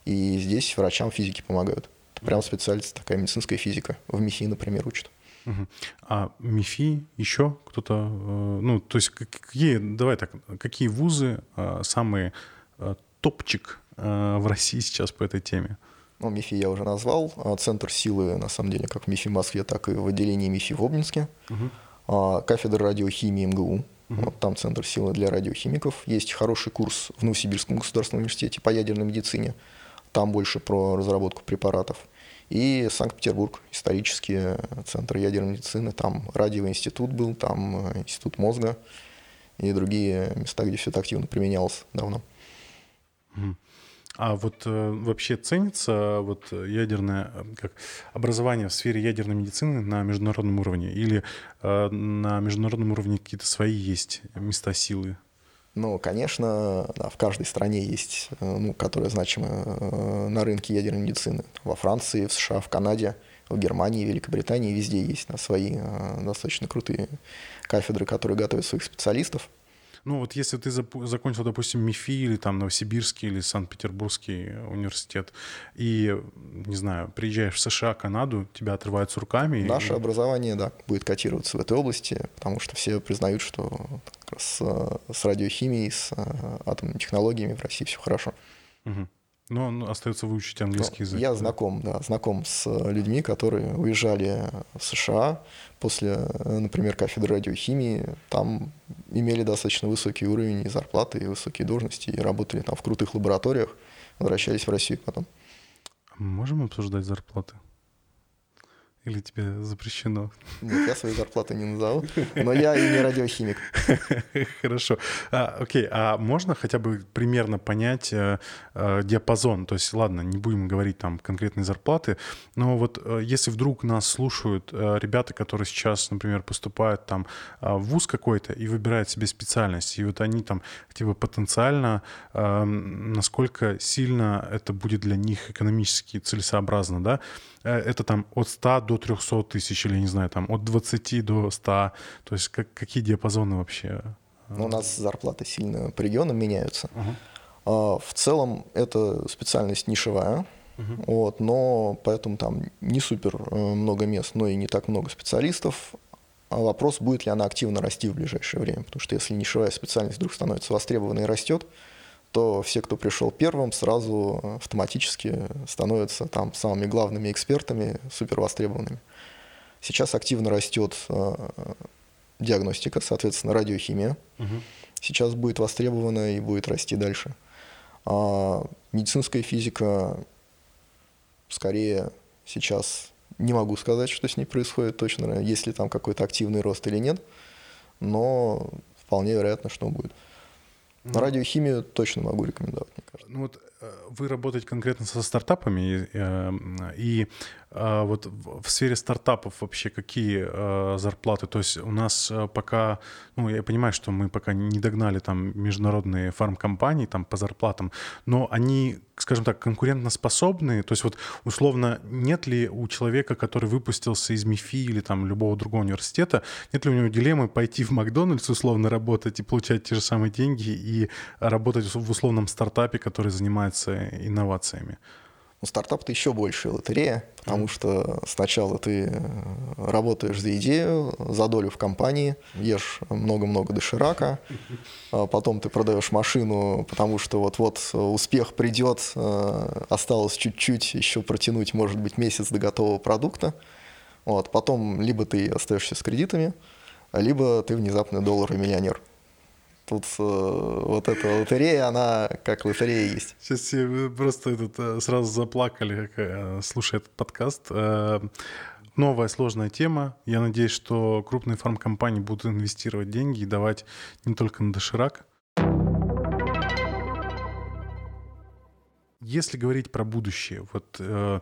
И здесь врачам физики помогают. Прям специальность такая медицинская физика. В МИФИ, например, учат. Угу. А МИФИ еще кто-то, э, ну, то есть какие, давай так, какие вузы э, самые э, топчик в России сейчас по этой теме? Ну, МИФИ я уже назвал. А центр силы, на самом деле, как в МИФИ в Москве, так и в отделении МИФИ в Обнинске. Угу. Кафедра радиохимии МГУ. Угу. Вот там центр силы для радиохимиков. Есть хороший курс в Новосибирском государственном университете по ядерной медицине. Там больше про разработку препаратов. И Санкт-Петербург, исторический центр ядерной медицины. Там радиоинститут был, там э, институт мозга и другие места, где все это активно применялось давно. А вот э, вообще ценится вот ядерное как образование в сфере ядерной медицины на международном уровне или э, на международном уровне какие-то свои есть места силы? Ну, конечно, да, в каждой стране есть, э, ну, которая значима э, на рынке ядерной медицины. Во Франции, в США, в Канаде, в Германии, Великобритании, везде есть на свои э, достаточно крутые кафедры, которые готовят своих специалистов. Ну вот если ты закончил, допустим, МИФИ или там Новосибирский или Санкт-Петербургский университет, и, не знаю, приезжаешь в США, Канаду, тебя отрывают с руками. Наше и... образование, да, будет котироваться в этой области, потому что все признают, что с, с радиохимией, с э, атомными технологиями в России все хорошо. Угу. Но ну, остается выучить английский ну, язык. Я знаком, да, знаком с людьми, которые уезжали в США после, например, кафедры радиохимии. Там имели достаточно высокий уровень и зарплаты, и высокие должности, и работали там в крутых лабораториях, возвращались в Россию потом. Можем обсуждать зарплаты? Или тебе запрещено? Нет, я свои зарплаты не назову, но я и не радиохимик. *laughs* Хорошо. А, окей, а можно хотя бы примерно понять э, э, диапазон? То есть, ладно, не будем говорить там конкретные зарплаты, но вот э, если вдруг нас слушают э, ребята, которые сейчас, например, поступают там э, в вуз какой-то и выбирают себе специальность, и вот они там типа потенциально, э, насколько сильно это будет для них экономически целесообразно, да? Э, это там от 100 до 300 тысяч или, не знаю, там от 20 до 100. То есть как, какие диапазоны вообще? Ну, у нас зарплаты сильно по регионам меняются. Uh-huh. В целом это специальность нишевая, uh-huh. вот, но поэтому там не супер э, много мест, но и не так много специалистов. А вопрос, будет ли она активно расти в ближайшее время, потому что если нишевая специальность вдруг становится востребованной и растет, то все, кто пришел первым, сразу автоматически становятся там самыми главными экспертами, супер востребованными. Сейчас активно растет э, диагностика, соответственно, радиохимия. Угу. Сейчас будет востребована и будет расти дальше. А медицинская физика скорее сейчас не могу сказать, что с ней происходит точно, есть ли там какой-то активный рост или нет, но вполне вероятно, что будет. Ну, радиохимию точно могу рекомендовать, мне кажется. Ну вот э, вы работаете конкретно со стартапами, и, э, и а вот в сфере стартапов вообще какие э, зарплаты? То есть у нас э, пока, ну я понимаю, что мы пока не догнали там международные фармкомпании там по зарплатам, но они, скажем так, конкурентоспособные. То есть вот условно нет ли у человека, который выпустился из МИФИ или там любого другого университета, нет ли у него дилеммы пойти в Макдональдс условно работать и получать те же самые деньги и работать в условном стартапе, который занимается инновациями? Ну, стартап это еще больше лотерея, потому что сначала ты э, работаешь за идею, за долю в компании, ешь много-много доширака, а потом ты продаешь машину, потому что вот-вот успех придет, э, осталось чуть-чуть еще протянуть, может быть, месяц до готового продукта. Вот, потом либо ты остаешься с кредитами, либо ты внезапно долларовый миллионер. Тут э, вот эта лотерея, она как лотерея есть. Сейчас все просто этот, э, сразу заплакали, э, слушая этот подкаст. Э, новая сложная тема. Я надеюсь, что крупные фармкомпании будут инвестировать деньги и давать не только на доширак. Если говорить про будущее, вот э,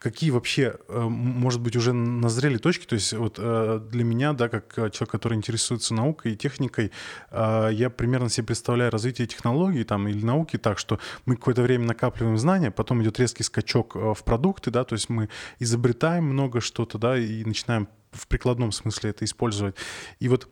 какие вообще, э, может быть, уже назрели точки? То есть вот э, для меня, да, как человек, который интересуется наукой и техникой, э, я примерно себе представляю развитие технологий там, или науки так, что мы какое-то время накапливаем знания, потом идет резкий скачок в продукты, да, то есть мы изобретаем много что-то, да, и начинаем в прикладном смысле это использовать. И вот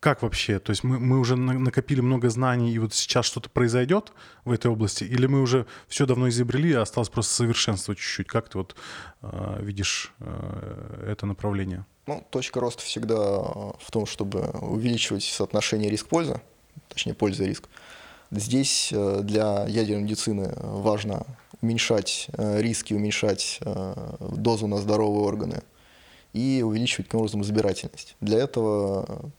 как вообще? То есть мы, мы уже накопили много знаний, и вот сейчас что-то произойдет в этой области, или мы уже все давно изобрели, а осталось просто совершенствовать чуть-чуть? Как ты вот э, видишь э, это направление? Ну, точка роста всегда в том, чтобы увеличивать соотношение риск-польза, точнее, польза и риск. Здесь э, для ядерной медицины важно уменьшать э, риски, уменьшать э, дозу на здоровые органы и увеличивать, таким образом, избирательность. Для этого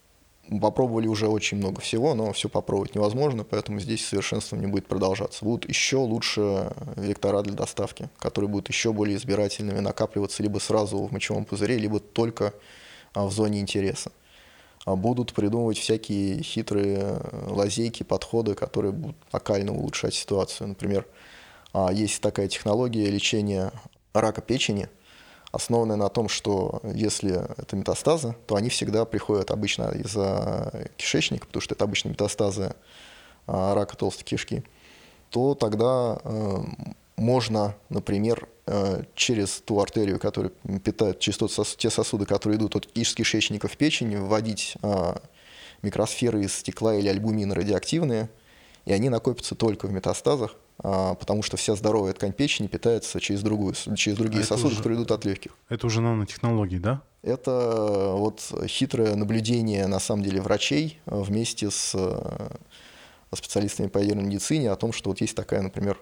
попробовали уже очень много всего, но все попробовать невозможно, поэтому здесь совершенствование будет продолжаться. Будут еще лучше вектора для доставки, которые будут еще более избирательными, накапливаться либо сразу в мочевом пузыре, либо только а, в зоне интереса. А будут придумывать всякие хитрые э, лазейки, подходы, которые будут локально улучшать ситуацию. Например, а, есть такая технология лечения рака печени – основанная на том, что если это метастазы, то они всегда приходят обычно из-за кишечника, потому что это обычно метастазы а, рака толстой кишки, то тогда э, можно, например, э, через ту артерию, которая питает, через тот сос, те сосуды, которые идут от кишечника в печень, вводить э, микросферы из стекла или альбумина радиоактивные, и они накопятся только в метастазах, а, потому что вся здоровая ткань печени питается через, другую, через другие а сосуды, уже, которые идут от легких. Это уже нанотехнологии, да? Это э, вот хитрое наблюдение, на самом деле, врачей э, вместе с э, специалистами по ядерной медицине о том, что вот есть такая, например,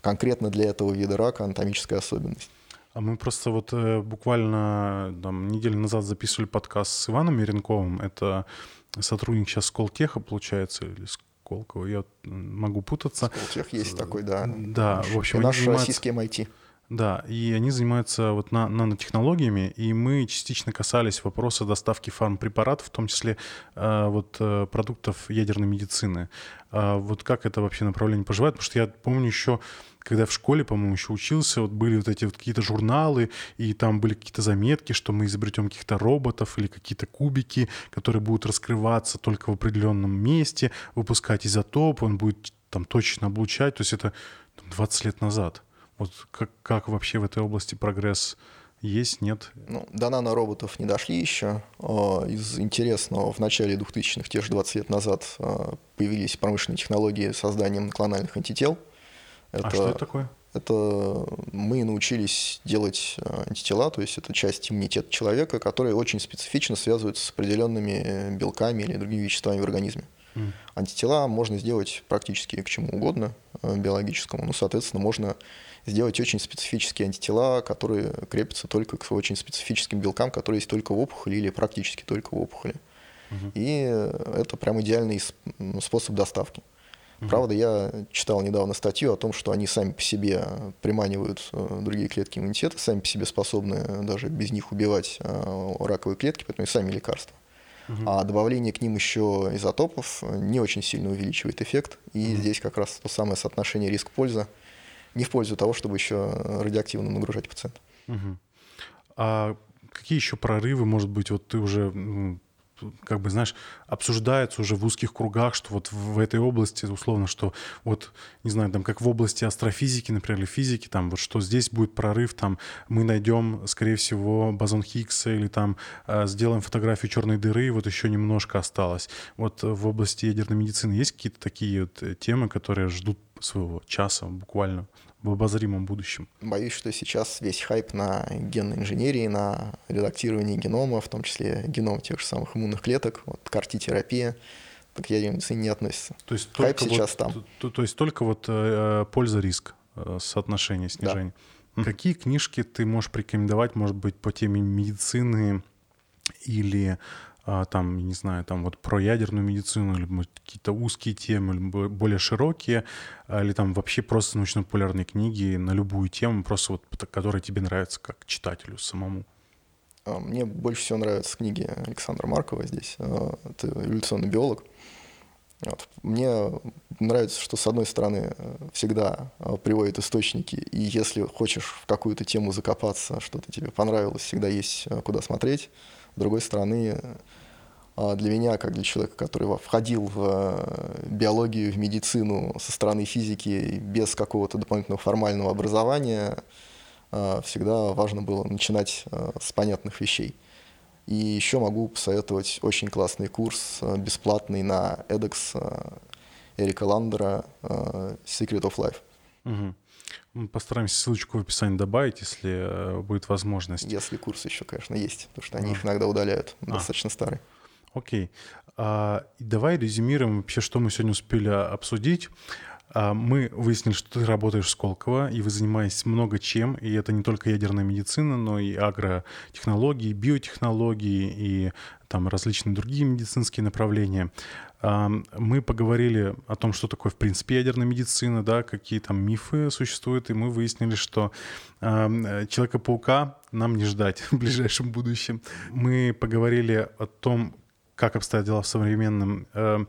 конкретно для этого вида рака анатомическая особенность. А мы просто вот буквально там, неделю назад записывали подкаст с Иваном Меренковым. Это сотрудник сейчас Сколтеха, получается, или Сколково, я могу путаться. Сколтех есть такой, да. Да, в общем, И наш занимаются... российский MIT. Да, и они занимаются вот на, нанотехнологиями, и мы частично касались вопроса доставки фармпрепаратов, в том числе э, вот э, продуктов ядерной медицины. Э, вот как это вообще направление поживает? Потому что я помню еще когда в школе, по-моему, еще учился, вот были вот эти вот какие-то журналы, и там были какие-то заметки, что мы изобретем каких-то роботов или какие-то кубики, которые будут раскрываться только в определенном месте, выпускать изотоп, он будет там точно облучать. То есть это там, 20 лет назад. Вот как, как вообще в этой области прогресс есть, нет? Ну, до нанороботов не дошли еще. А, из интересного, в начале 2000-х, те же 20 лет назад, а, появились промышленные технологии создания клональных антител – это, а что это такое? Это мы научились делать э, антитела, то есть это часть иммунитета человека, которые очень специфично связываются с определенными белками или другими веществами в организме. Mm. Антитела можно сделать практически к чему угодно э, биологическому. Ну, соответственно, можно сделать очень специфические антитела, которые крепятся только к очень специфическим белкам, которые есть только в опухоли или практически только в опухоли. Mm-hmm. И это прям идеальный способ доставки. Правда, я читал недавно статью о том, что они сами по себе приманивают э, другие клетки иммунитета, сами по себе способны даже без них убивать э, раковые клетки, поэтому и сами лекарства. А добавление к ним еще изотопов не очень сильно увеличивает эффект. И здесь как раз то самое соотношение риск-польза не в пользу того, чтобы еще радиоактивно нагружать пациента. А какие еще прорывы, может быть, вот ты уже как бы, знаешь, обсуждается уже в узких кругах, что вот в этой области, условно, что вот, не знаю, там, как в области астрофизики, например, или физики, там, вот что здесь будет прорыв, там, мы найдем, скорее всего, бозон Хиггса или там э, сделаем фотографию черной дыры, вот еще немножко осталось. Вот в области ядерной медицины есть какие-то такие вот э, темы, которые ждут своего часа буквально? В обозримом будущем? Боюсь, что сейчас весь хайп на генной инженерии, на редактирование генома, в том числе геном тех же самых иммунных клеток, вот карти-терапия, к ядерной медицине не относится. То есть хайп только сейчас вот, там. То, то есть только вот э, польза-риск, э, соотношение снижения. Да. Какие книжки ты можешь порекомендовать, может быть, по теме медицины или там, не знаю, там вот про ядерную медицину, или какие-то узкие темы, или более широкие, а, или там вообще просто научно-популярные книги на любую тему, просто вот, которые тебе нравятся как читателю самому? А, мне больше всего нравятся книги Александра Маркова здесь. Это эволюционный биолог. Вот. Мне нравится, что с одной стороны всегда приводит источники, и если хочешь в какую-то тему закопаться, что-то тебе понравилось, всегда есть куда смотреть. С другой стороны, а для меня, как для человека, который входил в э, биологию, в медицину со стороны физики без какого-то дополнительного формального образования, э, всегда важно было начинать э, с понятных вещей. И еще могу посоветовать очень классный курс, бесплатный на edX Эрика Ландера Secret of Life. Угу. Мы постараемся ссылочку в описании добавить, если будет возможность. Если курсы еще, конечно, есть, потому что они а. их иногда удаляют, а. достаточно старые. Окей. А, давай резюмируем вообще, что мы сегодня успели обсудить. А, мы выяснили, что ты работаешь в Сколково, и вы занимаетесь много чем, и это не только ядерная медицина, но и агротехнологии, биотехнологии и там различные другие медицинские направления. А, мы поговорили о том, что такое в принципе ядерная медицина, да, какие там мифы существуют, и мы выяснили, что а, Человека-паука нам не ждать *laughs* в ближайшем будущем. Мы поговорили о том, как обстоят дела в современном э,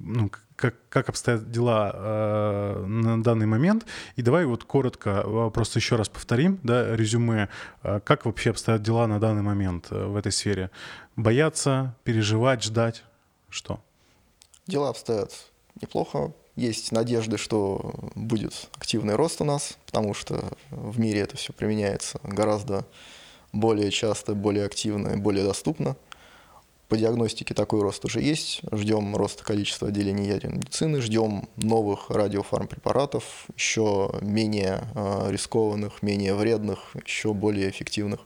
ну, как, как обстоят дела э, на данный момент. И давай вот коротко э, просто еще раз повторим, да, резюме, э, как вообще обстоят дела на данный момент э, в этой сфере. Бояться, переживать, ждать, что? Дела обстоят неплохо. Есть надежды, что будет активный рост у нас, потому что в мире это все применяется гораздо более часто, более активно более доступно. По диагностике такой рост уже есть. Ждем роста количества отделений ядерной медицины, ждем новых радиофармпрепаратов, еще менее э, рискованных, менее вредных, еще более эффективных.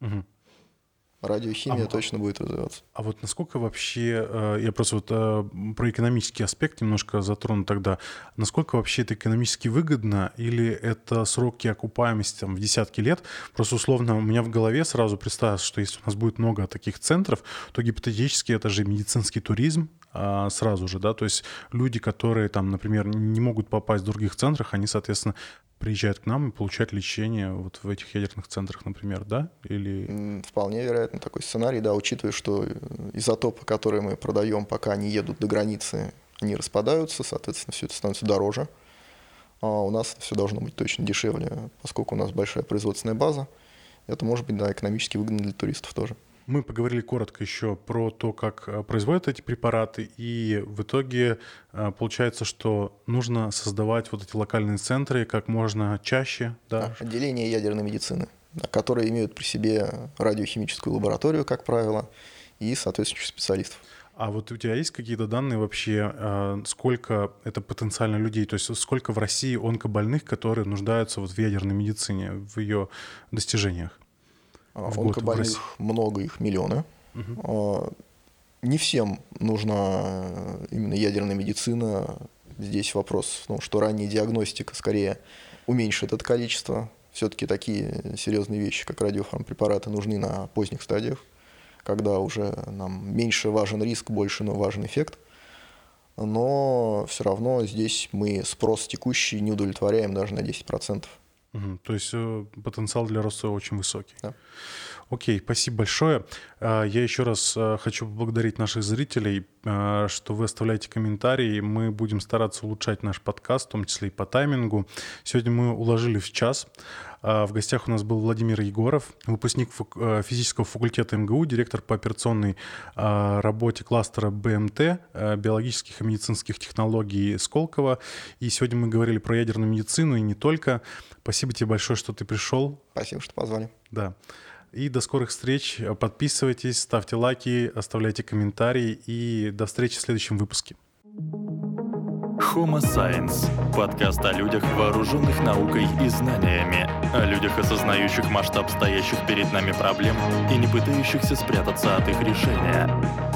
Угу. Радиохимия а, точно будет развиваться. А вот насколько вообще, э, я просто вот э, про экономический аспект немножко затрону тогда, насколько вообще это экономически выгодно или это сроки окупаемости там, в десятки лет? Просто условно у меня в голове сразу представилось, что если у нас будет много таких центров, то гипотетически это же медицинский туризм, а, сразу же, да, то есть люди, которые там, например, не могут попасть в других центрах, они, соответственно, приезжают к нам и получают лечение вот в этих ядерных центрах, например, да? Или... Вполне вероятно такой сценарий, да, учитывая, что изотопы, которые мы продаем, пока они едут до границы, они распадаются, соответственно, все это становится дороже. А у нас все должно быть точно дешевле, поскольку у нас большая производственная база. Это может быть, да, экономически выгодно для туристов тоже. Мы поговорили коротко еще про то, как э, производят эти препараты, и в итоге э, получается, что нужно создавать вот эти локальные центры как можно чаще. Да? Отделения ядерной медицины, которые имеют при себе радиохимическую лабораторию, как правило, и соответствующих специалистов. А вот у тебя есть какие-то данные вообще, э, сколько это потенциально людей, то есть сколько в России онкобольных, которые нуждаются вот в ядерной медицине, в ее достижениях? в Онкобольных много, их миллионы. Угу. Не всем нужна именно ядерная медицина. Здесь вопрос в том, что ранняя диагностика скорее уменьшит это количество. Все-таки такие серьезные вещи, как радиофармпрепараты, нужны на поздних стадиях, когда уже нам меньше важен риск, больше но важен эффект. Но все равно здесь мы спрос текущий не удовлетворяем даже на 10%. Угу, то есть э, потенциал для роста очень высокий. Да. Окей, спасибо большое. А, я еще раз э, хочу поблагодарить наших зрителей, э, что вы оставляете комментарии. Мы будем стараться улучшать наш подкаст, в том числе и по таймингу. Сегодня мы уложили в час. А, в гостях у нас был Владимир Егоров, выпускник физического факультета МГУ, директор по операционной а, работе кластера БМТ, биологических и медицинских технологий Сколково. И сегодня мы говорили про ядерную медицину и не только. Спасибо тебе большое, что ты пришел. Спасибо, что позвали. Да. И до скорых встреч. Подписывайтесь, ставьте лайки, оставляйте комментарии. И до встречи в следующем выпуске. Homo Science – подкаст о людях, вооруженных наукой и знаниями, о людях, осознающих масштаб стоящих перед нами проблем и не пытающихся спрятаться от их решения.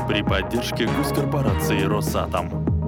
При поддержке госкорпорации «Росатом».